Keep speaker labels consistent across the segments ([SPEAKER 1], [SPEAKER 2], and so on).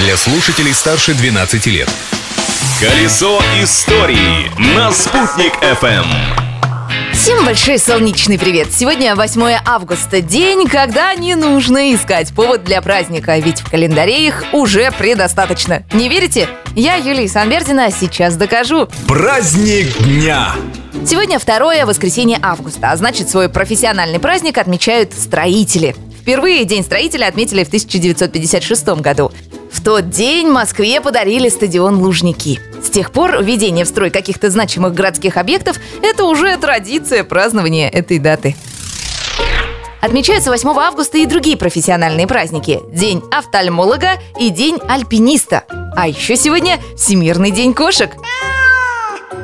[SPEAKER 1] для слушателей старше 12 лет.
[SPEAKER 2] Колесо истории на «Спутник FM.
[SPEAKER 3] Всем большой солнечный привет! Сегодня 8 августа, день, когда не нужно искать повод для праздника, ведь в календаре их уже предостаточно. Не верите? Я Юлия Санбердина, а сейчас докажу.
[SPEAKER 1] Праздник дня!
[SPEAKER 3] Сегодня второе воскресенье августа, а значит свой профессиональный праздник отмечают строители. Впервые День строителя отметили в 1956 году. Тот день Москве подарили стадион Лужники. С тех пор введение в строй каких-то значимых городских объектов – это уже традиция празднования этой даты. Отмечаются 8 августа и другие профессиональные праздники. День офтальмолога и День альпиниста. А еще сегодня Всемирный день кошек.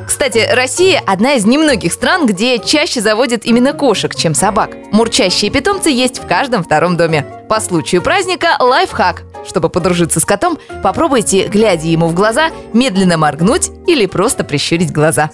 [SPEAKER 3] Кстати, Россия – одна из немногих стран, где чаще заводят именно кошек, чем собак. Мурчащие питомцы есть в каждом втором доме. По случаю праздника лайфхак. Чтобы подружиться с котом, попробуйте, глядя ему в глаза, медленно моргнуть или просто прищурить глаза.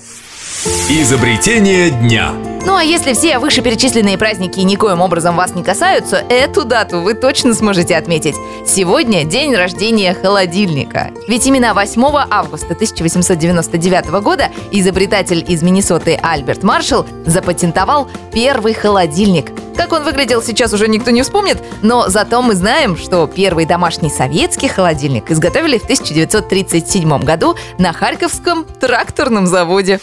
[SPEAKER 1] Изобретение дня.
[SPEAKER 3] Ну а если все вышеперечисленные праздники никоим образом вас не касаются, эту дату вы точно сможете отметить. Сегодня день рождения холодильника. Ведь именно 8 августа 1899 года изобретатель из Миннесоты Альберт Маршалл запатентовал первый холодильник. Как он выглядел, сейчас уже никто не вспомнит, но зато мы знаем, что первый домашний советский холодильник изготовили в 1937 году на Харьковском тракторном заводе.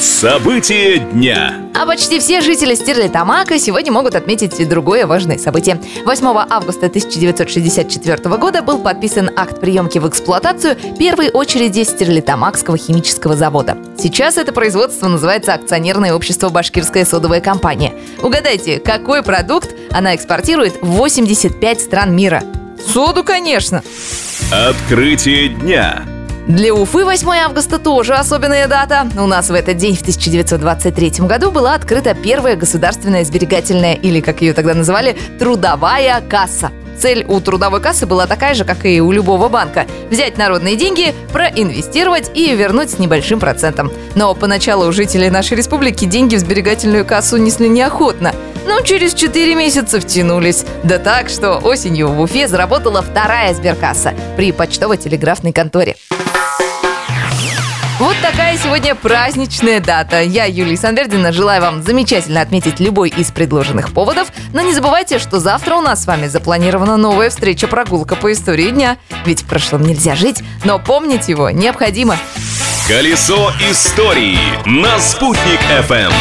[SPEAKER 2] События дня.
[SPEAKER 3] А почти все жители Стерлитамака сегодня могут отметить и другое важное событие. 8 августа 1964 года был подписан акт приемки в эксплуатацию первой очереди Стерлитамакского химического завода. Сейчас это производство называется акционерное общество «Башкирская содовая компания». Угадайте, какой продукт она экспортирует в 85 стран мира? Соду, конечно.
[SPEAKER 2] Открытие дня.
[SPEAKER 3] Для Уфы 8 августа тоже особенная дата. У нас в этот день, в 1923 году, была открыта первая государственная сберегательная, или, как ее тогда называли, трудовая касса. Цель у трудовой кассы была такая же, как и у любого банка – взять народные деньги, проинвестировать и вернуть с небольшим процентом. Но поначалу жители нашей республики деньги в сберегательную кассу несли неохотно. Но через 4 месяца втянулись. Да так, что осенью в Уфе заработала вторая сберкасса при почтово-телеграфной конторе. Вот такая сегодня праздничная дата. Я, Юлия Санвердина, желаю вам замечательно отметить любой из предложенных поводов. Но не забывайте, что завтра у нас с вами запланирована новая встреча-прогулка по истории дня. Ведь в прошлом нельзя жить, но помнить его необходимо.
[SPEAKER 2] Колесо истории на «Спутник FM.